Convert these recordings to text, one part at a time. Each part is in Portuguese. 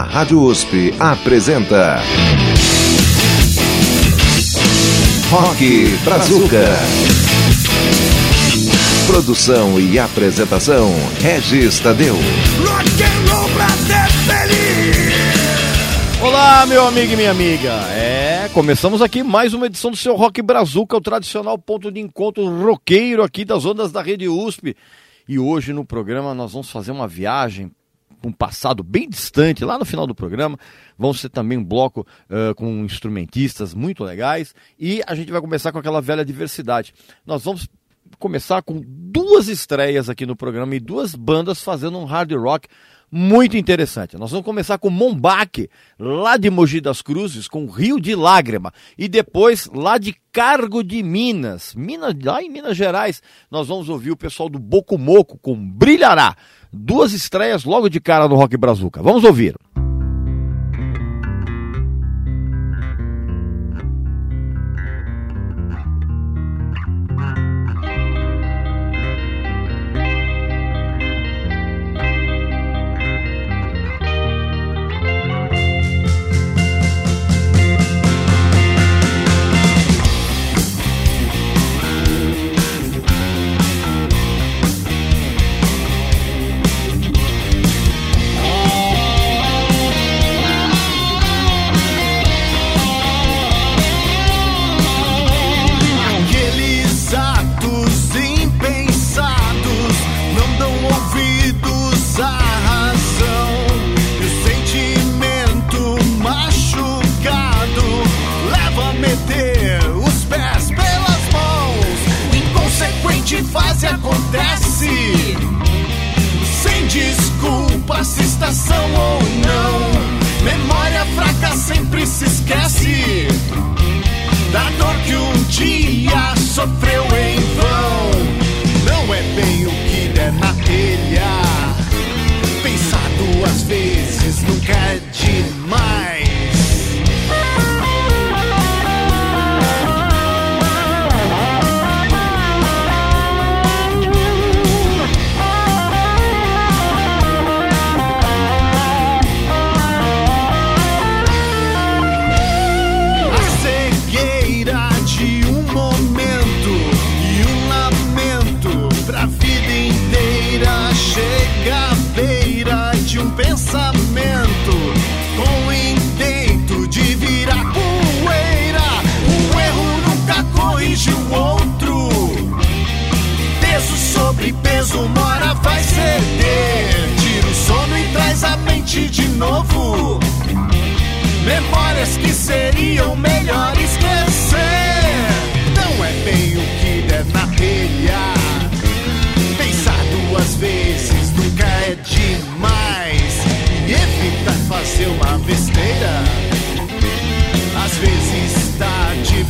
A Rádio USP apresenta. Rock Brazuca. Produção e apresentação: Regis Tadeu. Olá, meu amigo e minha amiga. É, começamos aqui mais uma edição do seu Rock Brazuca, o tradicional ponto de encontro roqueiro aqui das ondas da Rede USP. E hoje no programa nós vamos fazer uma viagem um passado bem distante, lá no final do programa. Vamos ter também um bloco uh, com instrumentistas muito legais. E a gente vai começar com aquela velha diversidade. Nós vamos começar com duas estreias aqui no programa e duas bandas fazendo um hard rock muito interessante. Nós vamos começar com Mombaque, lá de Mogi das Cruzes, com Rio de Lágrima. E depois, lá de Cargo de Minas, Minas, lá em Minas Gerais, nós vamos ouvir o pessoal do Bocumoco com Brilhará. Duas estreias logo de cara no Rock Brazuca. Vamos ouvir. Sofreu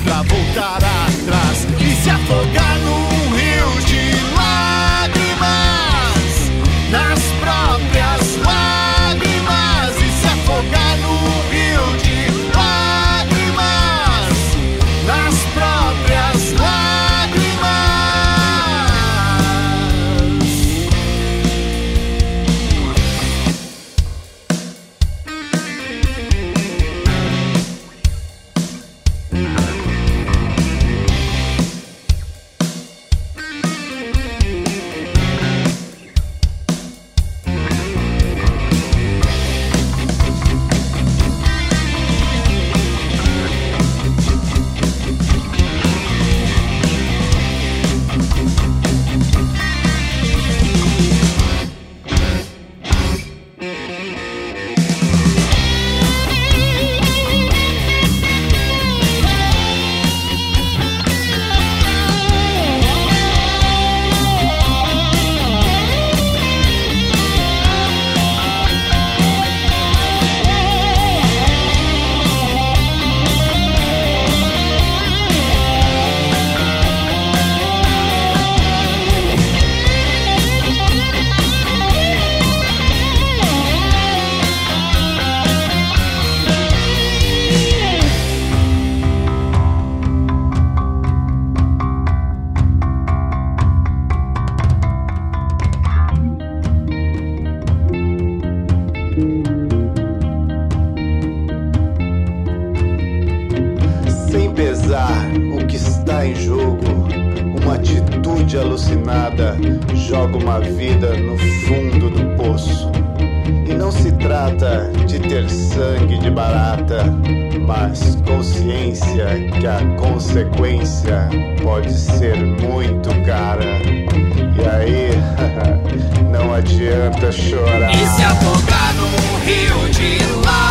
tarde adianta chorar. E se afogar num rio de lágrimas,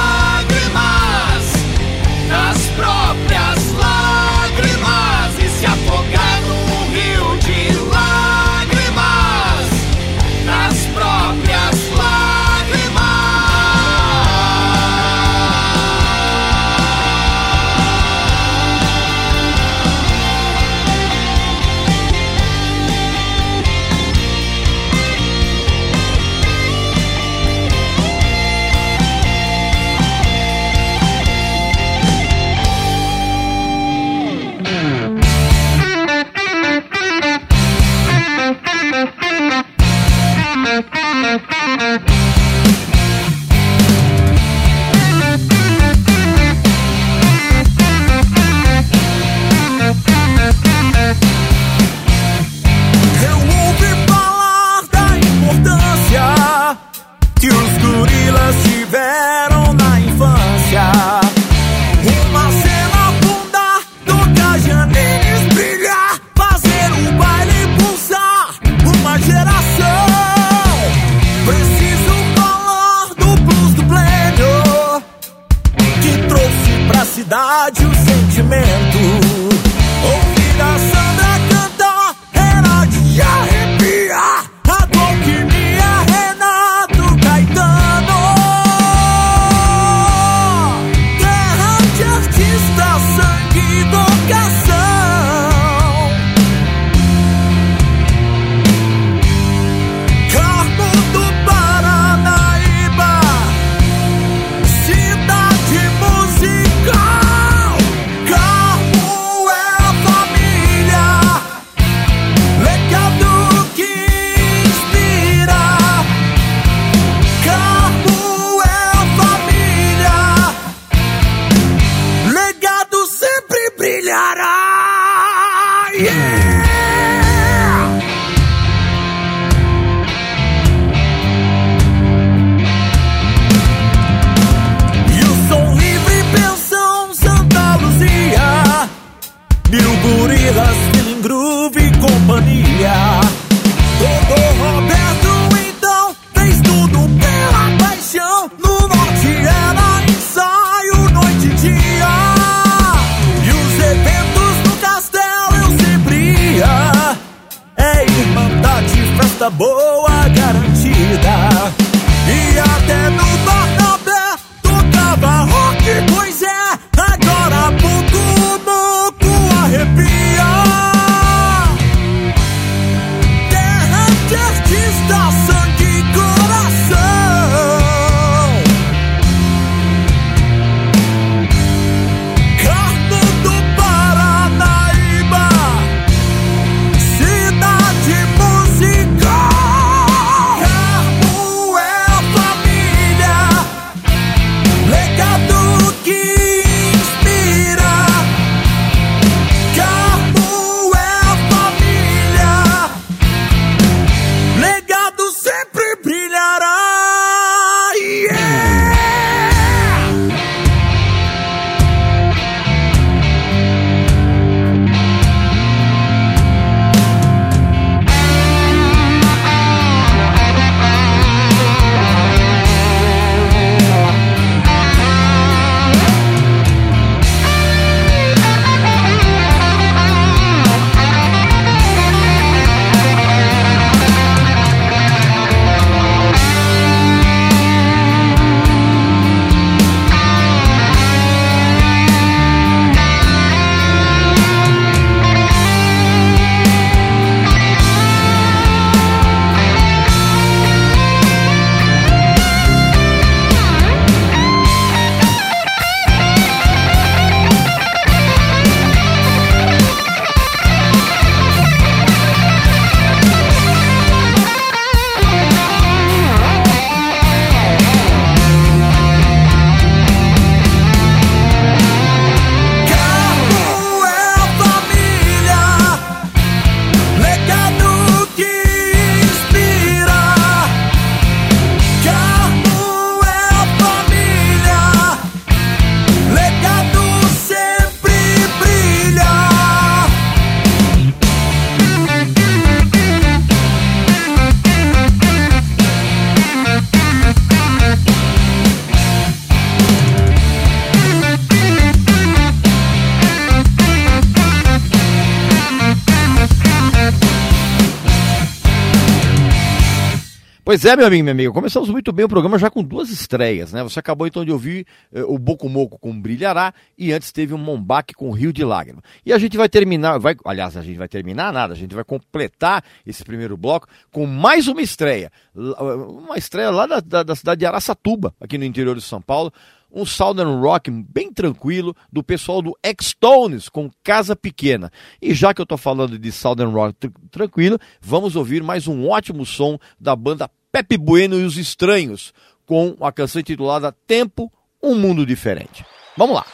é, meu amigo, minha amiga, começamos muito bem o programa já com duas estreias, né? Você acabou então de ouvir eh, o Boco Moco com Brilhará e antes teve um Mombaque com Rio de Lágrima. E a gente vai terminar, vai, aliás, a gente vai terminar nada, a gente vai completar esse primeiro bloco com mais uma estreia. Uma estreia lá da, da, da cidade de Araçatuba, aqui no interior de São Paulo um Southern Rock bem tranquilo do pessoal do X-Tones com Casa Pequena. E já que eu estou falando de Southern Rock tr tranquilo, vamos ouvir mais um ótimo som da banda Pepe Bueno e os Estranhos, com a canção intitulada Tempo, um Mundo Diferente. Vamos lá!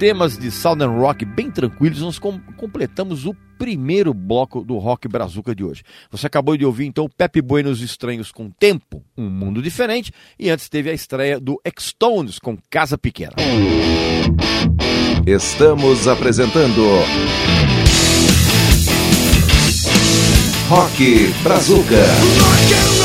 Temas de Southern Rock bem tranquilos, nós com- completamos o primeiro bloco do Rock Brazuca de hoje. Você acabou de ouvir então Pepe Buenos Estranhos com Tempo, Um Mundo Diferente, e antes teve a estreia do X-Stones com Casa Pequena. Estamos apresentando Rock Brazuca. Rock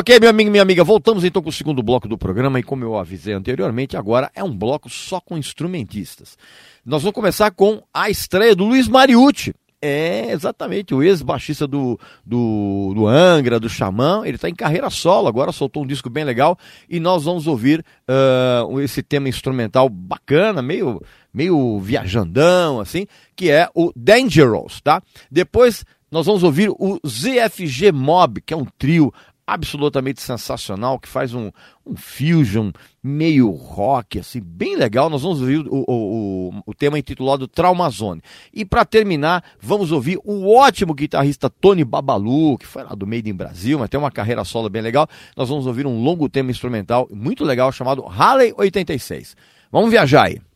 Ok, meu amigo e minha amiga, voltamos então com o segundo bloco do programa e como eu avisei anteriormente, agora é um bloco só com instrumentistas. Nós vamos começar com a estreia do Luiz Mariucci. É, exatamente, o ex-baixista do, do, do Angra, do Xamã, ele está em carreira solo, agora soltou um disco bem legal e nós vamos ouvir ah, esse tema instrumental bacana, meio, meio viajandão, assim, que é o Dangerous, tá? Depois nós vamos ouvir o ZFG Mob, que é um trio absolutamente sensacional, que faz um, um fusion meio rock, assim, bem legal. Nós vamos ouvir o, o, o, o tema intitulado Traumazone. E para terminar, vamos ouvir o ótimo guitarrista Tony Babalu, que foi lá do Made in Brasil, mas tem uma carreira solo bem legal. Nós vamos ouvir um longo tema instrumental muito legal chamado Harley 86. Vamos viajar aí.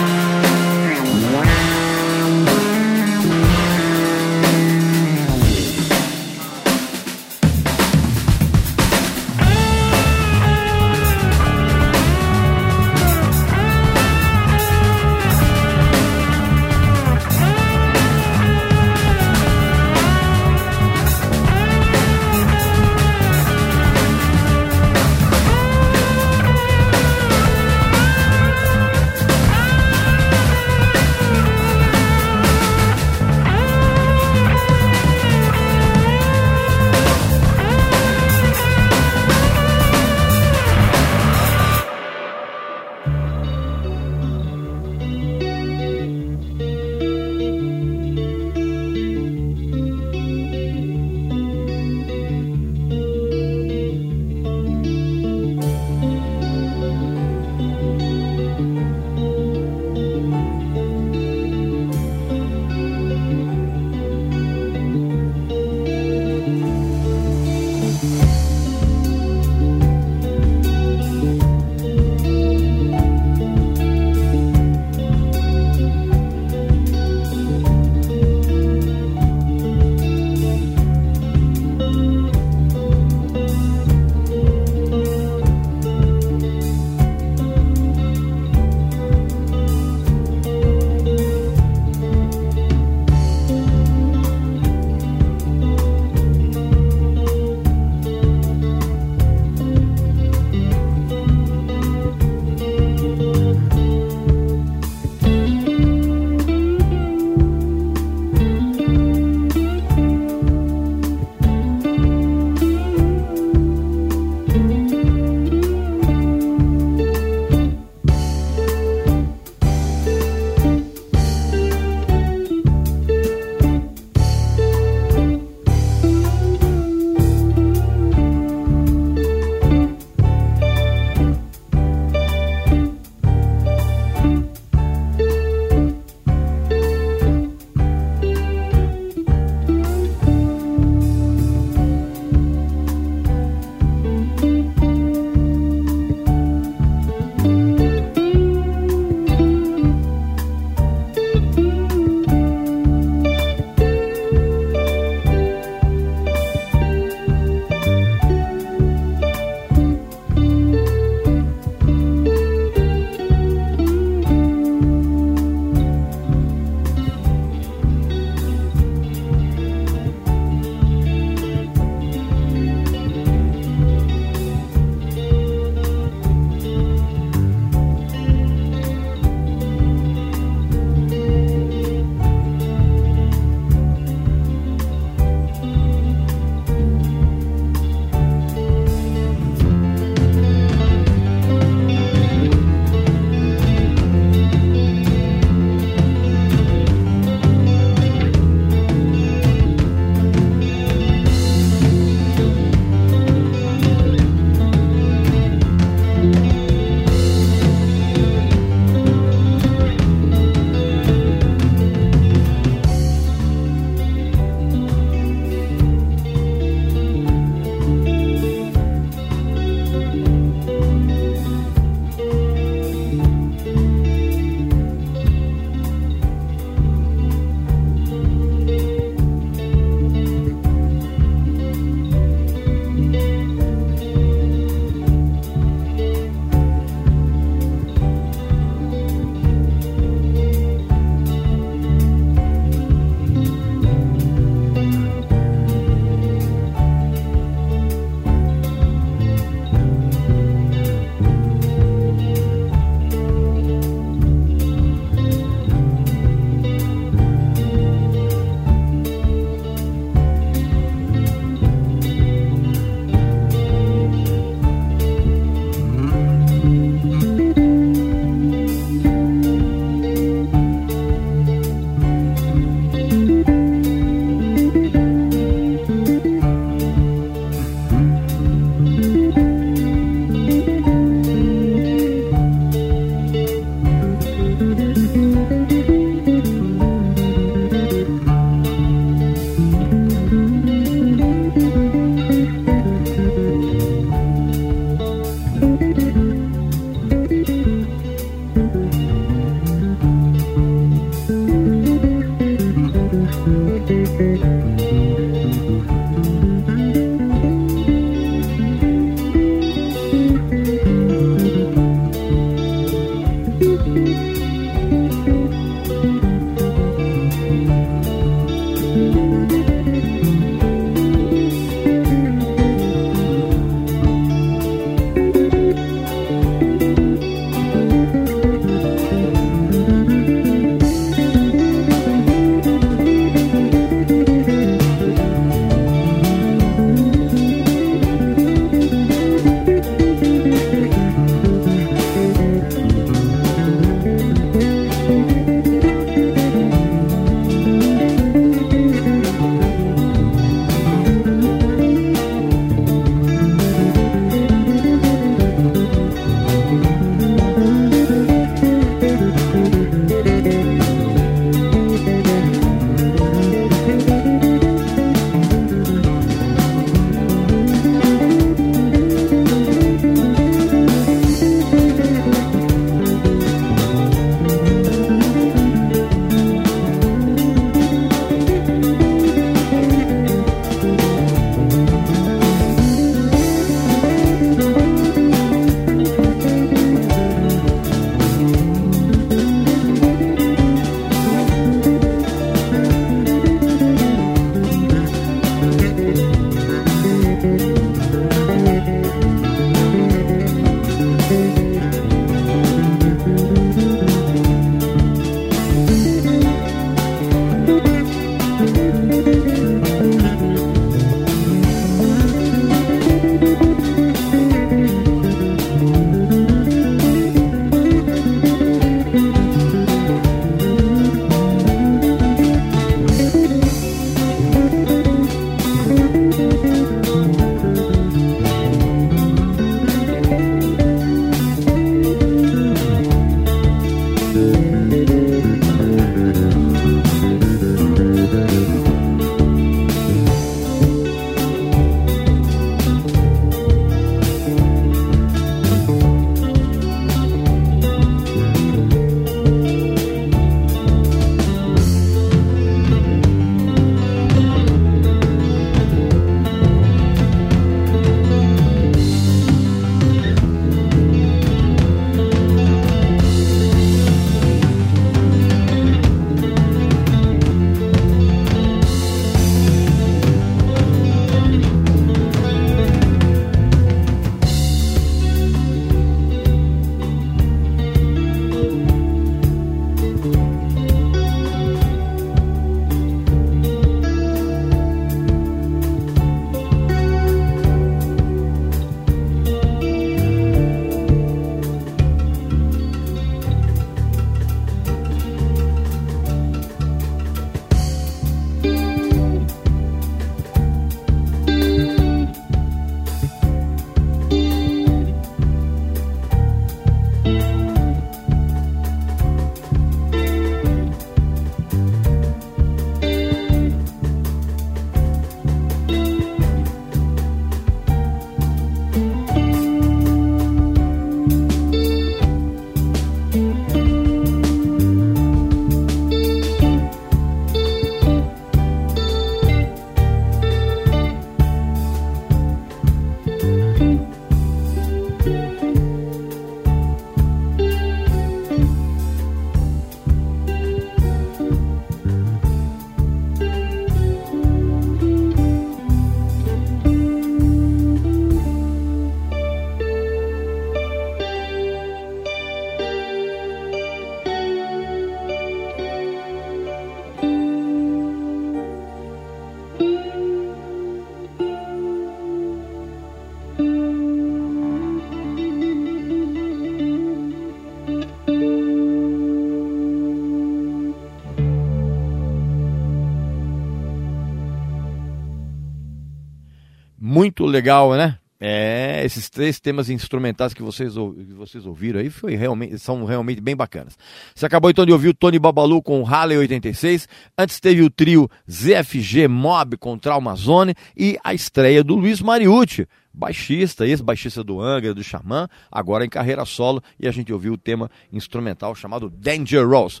Muito legal, né? É, esses três temas instrumentais que vocês, que vocês ouviram aí foi realmente, são realmente bem bacanas. Você acabou então de ouvir o Tony Babalu com Harley 86, antes teve o trio ZFG Mob com Trauma Zone e a estreia do Luiz Mariucci, baixista, ex-baixista do Angra, do Xamã, agora em carreira solo, e a gente ouviu o tema instrumental chamado Dangerous.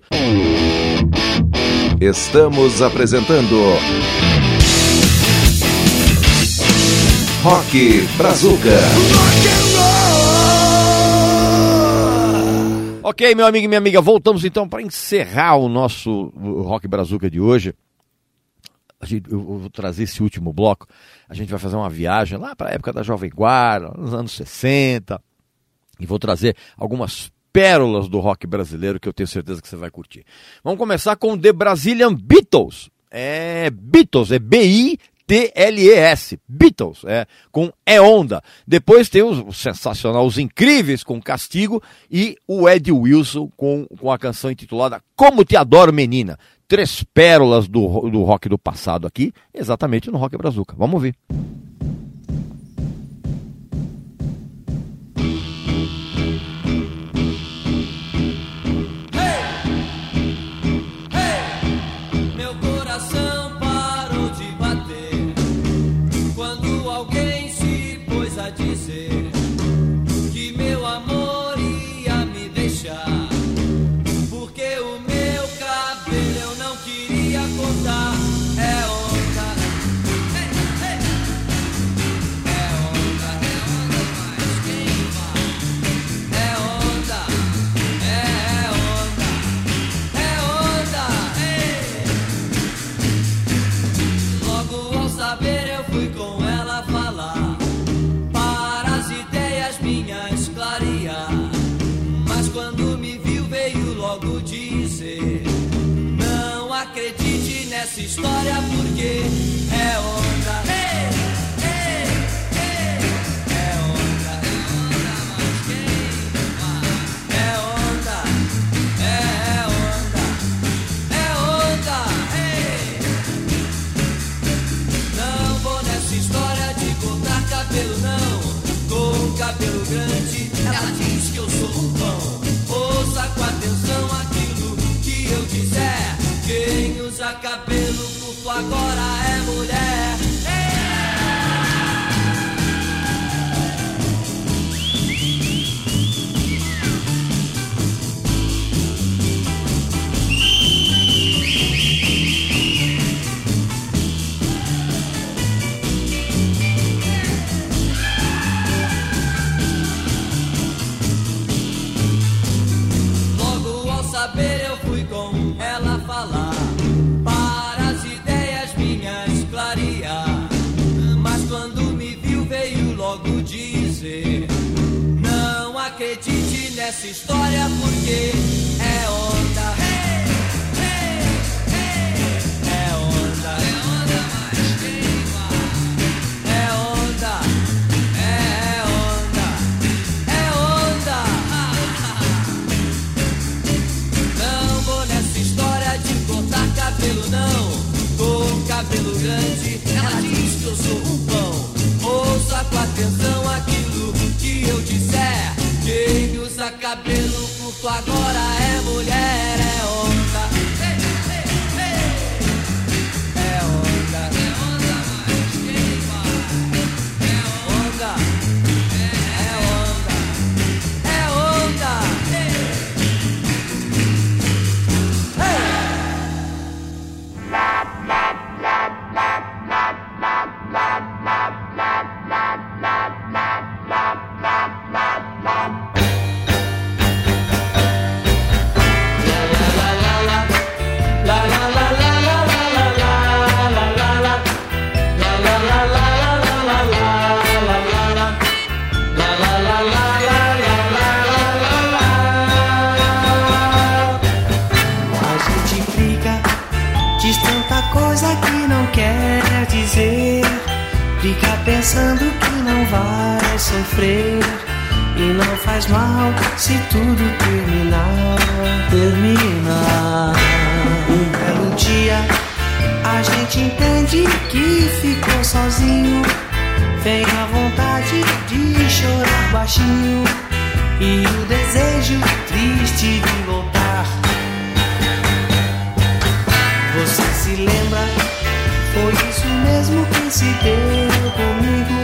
Estamos apresentando Rock Brazuca. Ok, meu amigo e minha amiga, voltamos então para encerrar o nosso Rock Brazuca de hoje. Eu vou trazer esse último bloco. A gente vai fazer uma viagem lá para a época da Jovem Guarda, nos anos 60. E vou trazer algumas pérolas do rock brasileiro que eu tenho certeza que você vai curtir. Vamos começar com The Brazilian Beatles. É Beatles, é B-I T-L-E-S, Beatles, é, com É Onda. Depois tem os, os sensacional, os incríveis com Castigo e o Ed Wilson com, com a canção intitulada Como Te Adoro Menina. Três pérolas do, do rock do passado aqui, exatamente no Rock Brazuca. Vamos ver. História porque é onda. Ei, ei, ei. É onda, é onda? É onda, é onda, é onda. Ei. Não vou nessa história de cortar cabelo, não. Com cabelo grande, ela diz que eu sou um pão. Ouça com atenção aquilo que eu disser. Quem usa cabelo agora é mulher. História Foi isso mesmo que se deu comigo.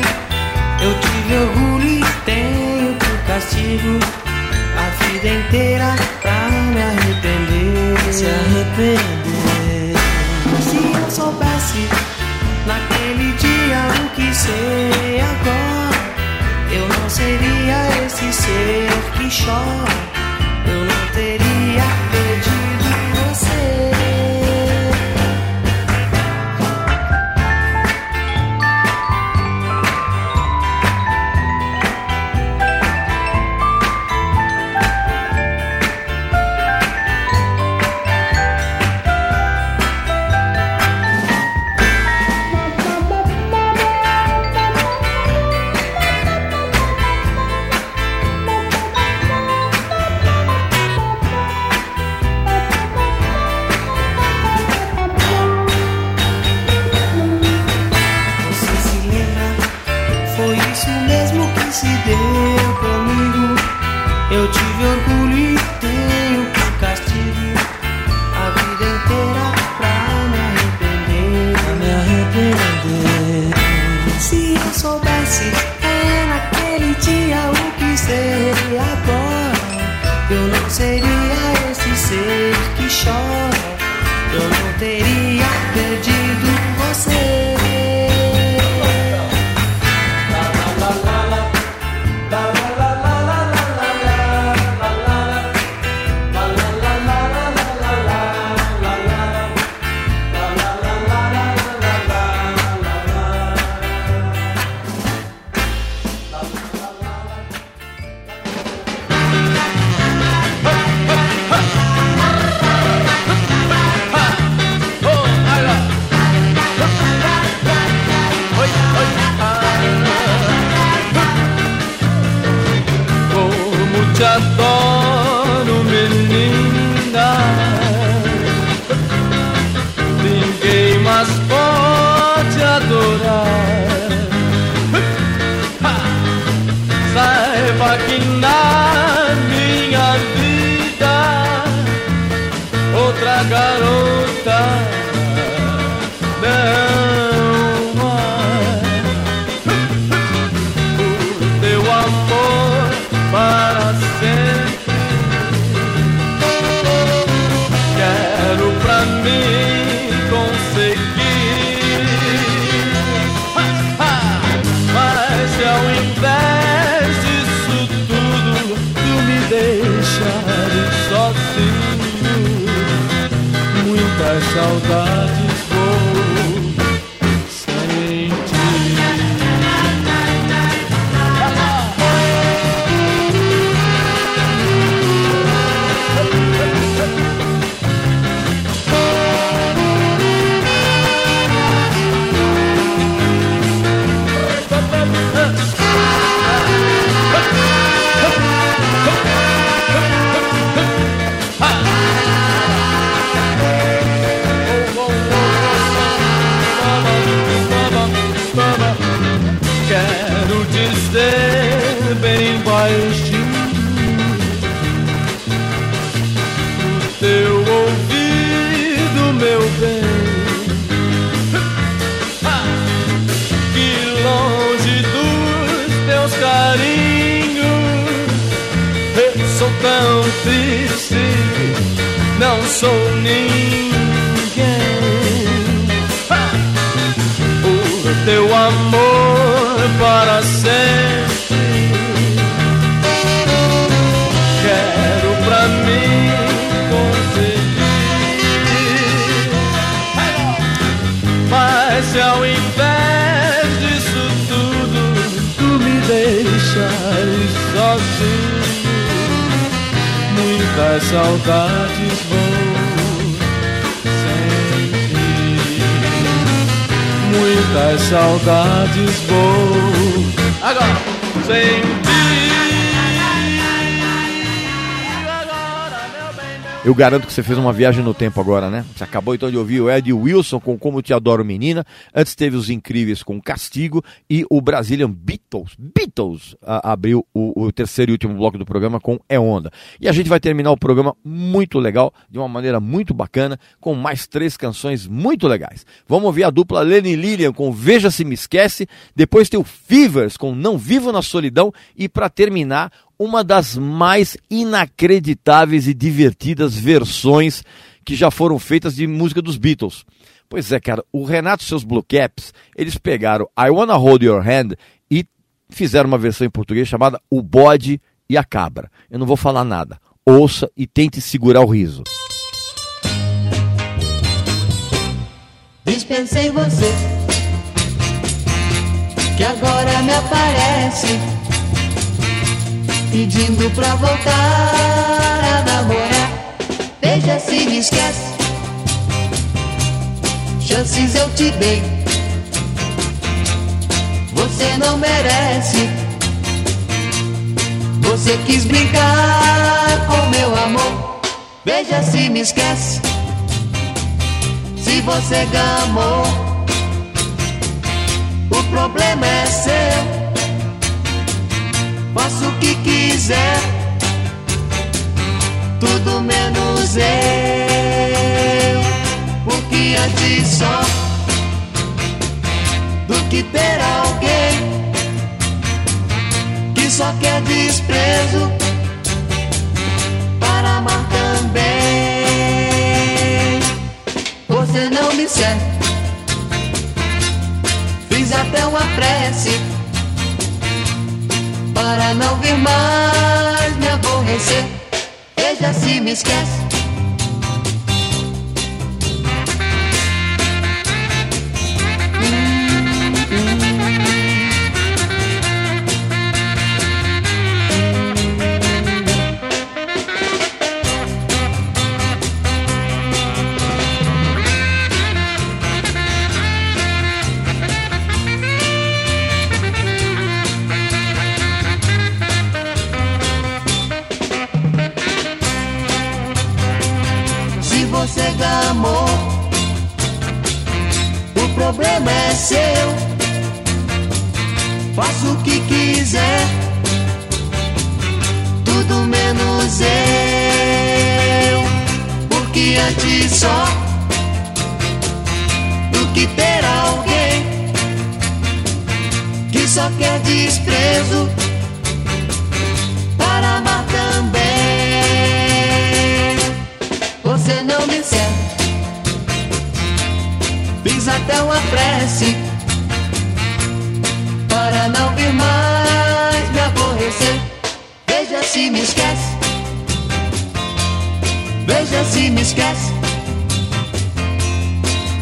Eu tive orgulho e tenho por castigo a vida inteira pra me arrepender. Se arrepender. Se eu soubesse naquele dia o que sei agora, eu não seria esse ser que chora. Eu não teria tão triste, não sou ninguém. O teu amor para sempre. Quero pra mim conseguir. Mas se ao invés disso tudo tu me deixares sozinho, muitas saudades vou sentir. Muitas saudades vou agora sentir. Eu garanto que você fez uma viagem no tempo agora, né? Você acabou então de ouvir o Ed Wilson com Como Te Adoro Menina. Antes teve os Incríveis com Castigo e o Brazilian Beatles, Beatles, a, abriu o, o, terceiro e último bloco do programa com É Onda. E a gente vai terminar o programa muito legal, de uma maneira muito bacana, com mais três canções muito legais. Vamos ouvir a dupla Lenny Lillian com Veja Se Me Esquece, depois tem o Fevers com Não Vivo na Solidão e para terminar uma das mais inacreditáveis e divertidas versões que já foram feitas de música dos Beatles. Pois é, cara, o Renato e seus Blue Caps, eles pegaram I Wanna Hold Your Hand e fizeram uma versão em português chamada O Bode e a Cabra. Eu não vou falar nada. Ouça e tente segurar o riso. Dispensei você, que agora me aparece pedindo pra voltar a namorar. Veja se me esquece. Chances eu te dei. Você não merece. Você quis brincar com meu amor. Veja se me esquece. Se você gamou, o problema é seu faço o que quiser, tudo menos eu. Porque antes só do que ter alguém que só quer desprezo para amar também. Você não me serve. Fiz até uma prece para não vir mais me aborrecer. Veja se me esquece. Problema é seu. Faço o que quiser, tudo menos eu. Porque antes só do que ter alguém que só quer desprezo até uma prece para não vir mais me aborrecer. Veja se me esquece, veja se me esquece,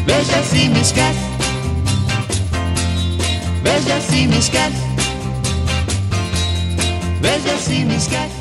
veja se me esquece, veja se me esquece, veja se me esquece.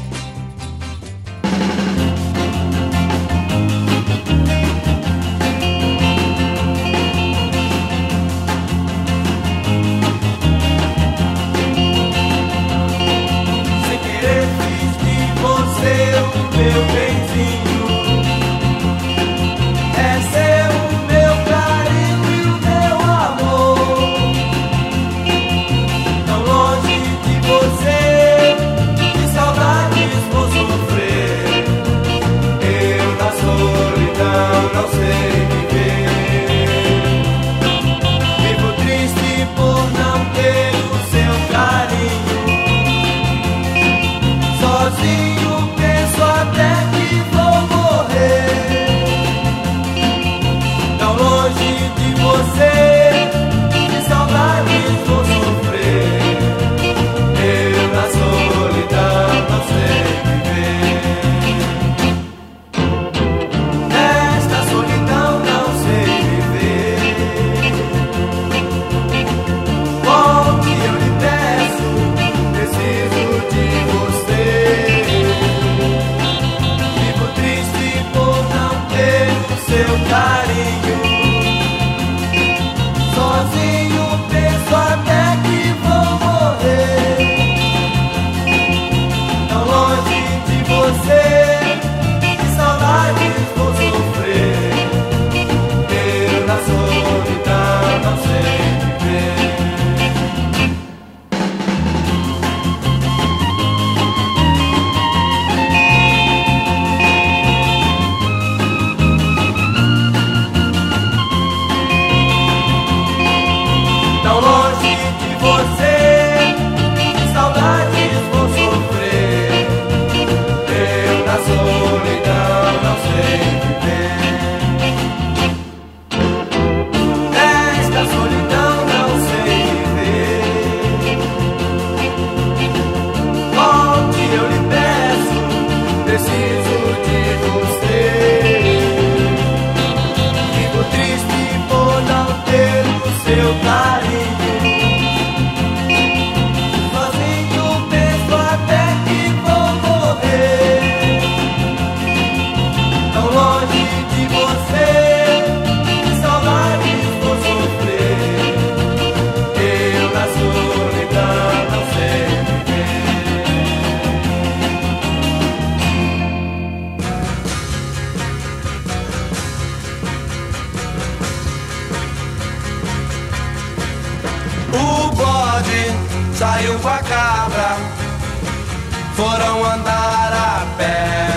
Foram andar a pé.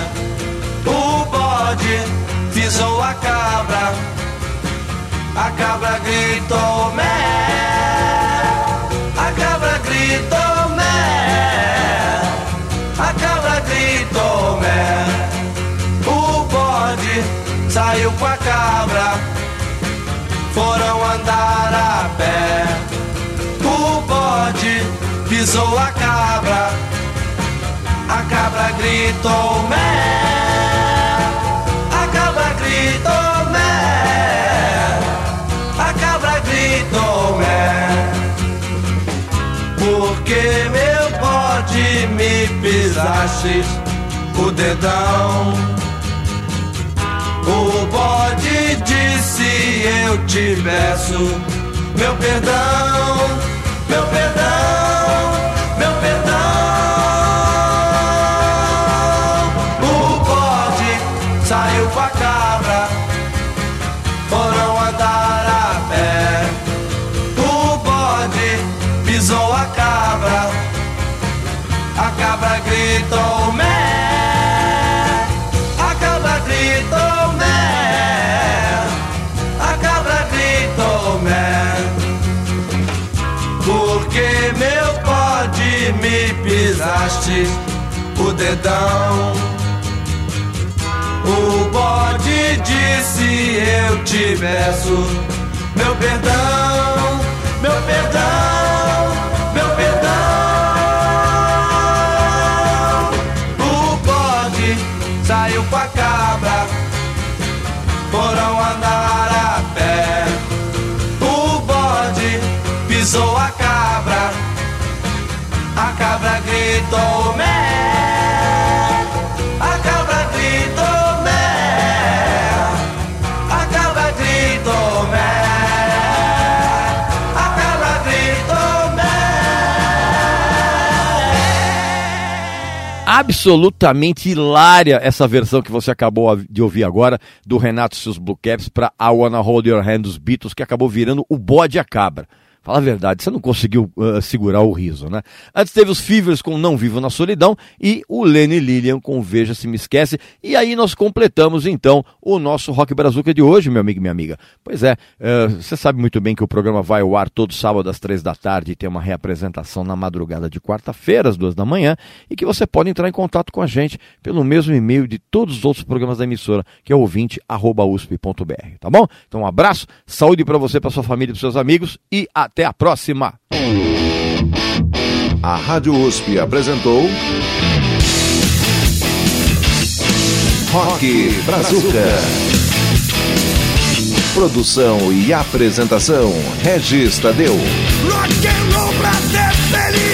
O bode pisou a cabra, a cabra gritou mé, a cabra gritou mé, a cabra gritou mé. O bode saiu com a cabra, foram andar a pé. O bode pisou a cabra, cabra gritou mé, a cabra gritou mé, a cabra gritou mé. Porque meu bode me pisaste o dedão. O bode disse eu te peço meu perdão, meu perdão, gritou mé, a cabra gritou mé, a gritou mé. Porque meu bode me pisaste o dedão. O bode disse eu te peço meu perdão, meu perdão, absolutamente hilária essa versão que você acabou de ouvir agora do Renato e seus Blue Caps para I Wanna Hold Your Hand dos Beatles, que acabou virando o bode a cabra. Fala a verdade, você não conseguiu uh, segurar o riso, né? Antes teve os Fevers com Não Vivo na Solidão e o Lenny Lillian com Veja Se Me Esquece. E aí nós completamos então o nosso Rock Brazuca de hoje, meu amigo e minha amiga. Pois é, uh, você sabe muito bem que o programa vai ao ar todo sábado às três da tarde e tem uma reapresentação na madrugada de quarta-feira às duas da manhã e que você pode entrar em contato com a gente pelo mesmo e-mail de todos os outros programas da emissora, que é ouvinte@usp.br, tá bom? Então um abraço, saúde para você, para sua família para seus amigos e até a próxima. A Rádio USP apresentou Rock Brazuca. Produção e apresentação Regis Tadeu. Rock and roll pra ser feliz.